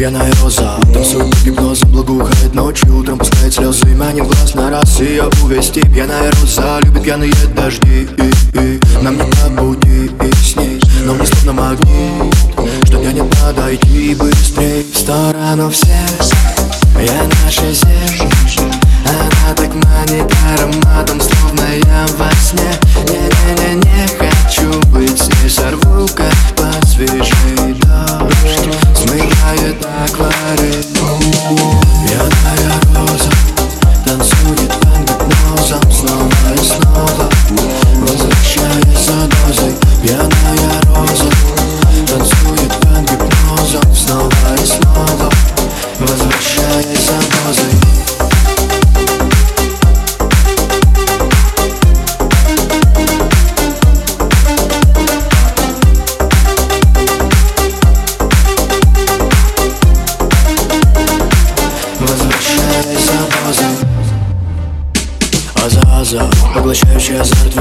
Я на роза, танцую гипноз благоухает ночью Утром пускает слезы, манит глаз на раз Ее увести Пьяная роза любит пьяные дожди. И, и, Нам не по пути и с ней Но мне словно магнит Что мне не подойти быстрей В сторону всех Я наша земля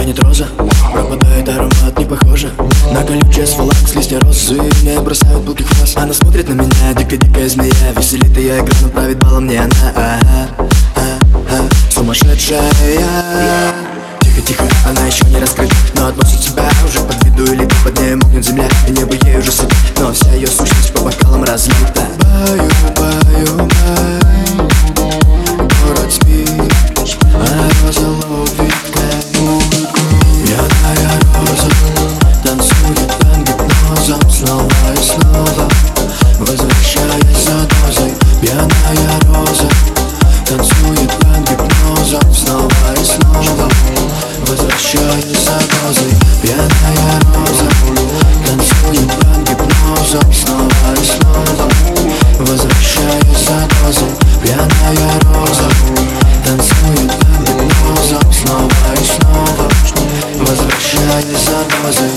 вянет роза. Пропадает аромат, не похоже На колючий с листья розы Мне бросают пылкий хвост Она смотрит на меня, дико-дикая змея. Веселит ее игра, но правит балом мне она. Ага, ага, Сумасшедшая. Тихо-тихо, она еще не раскрыта. Но относит себя уже под возвращаясь за дозой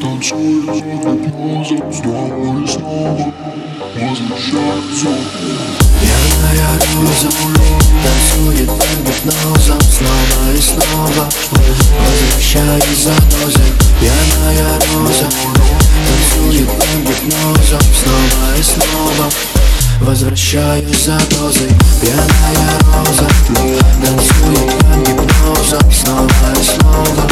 Танцует под гипнозом Снова и снова танцует под гипнозом Снова и снова Возвращаясь за дозой Пьяная роза танцует под гипнозом Снова и снова Возвращаюсь за дозой. Пьяная роза. Танцует под гипнозом Снова и снова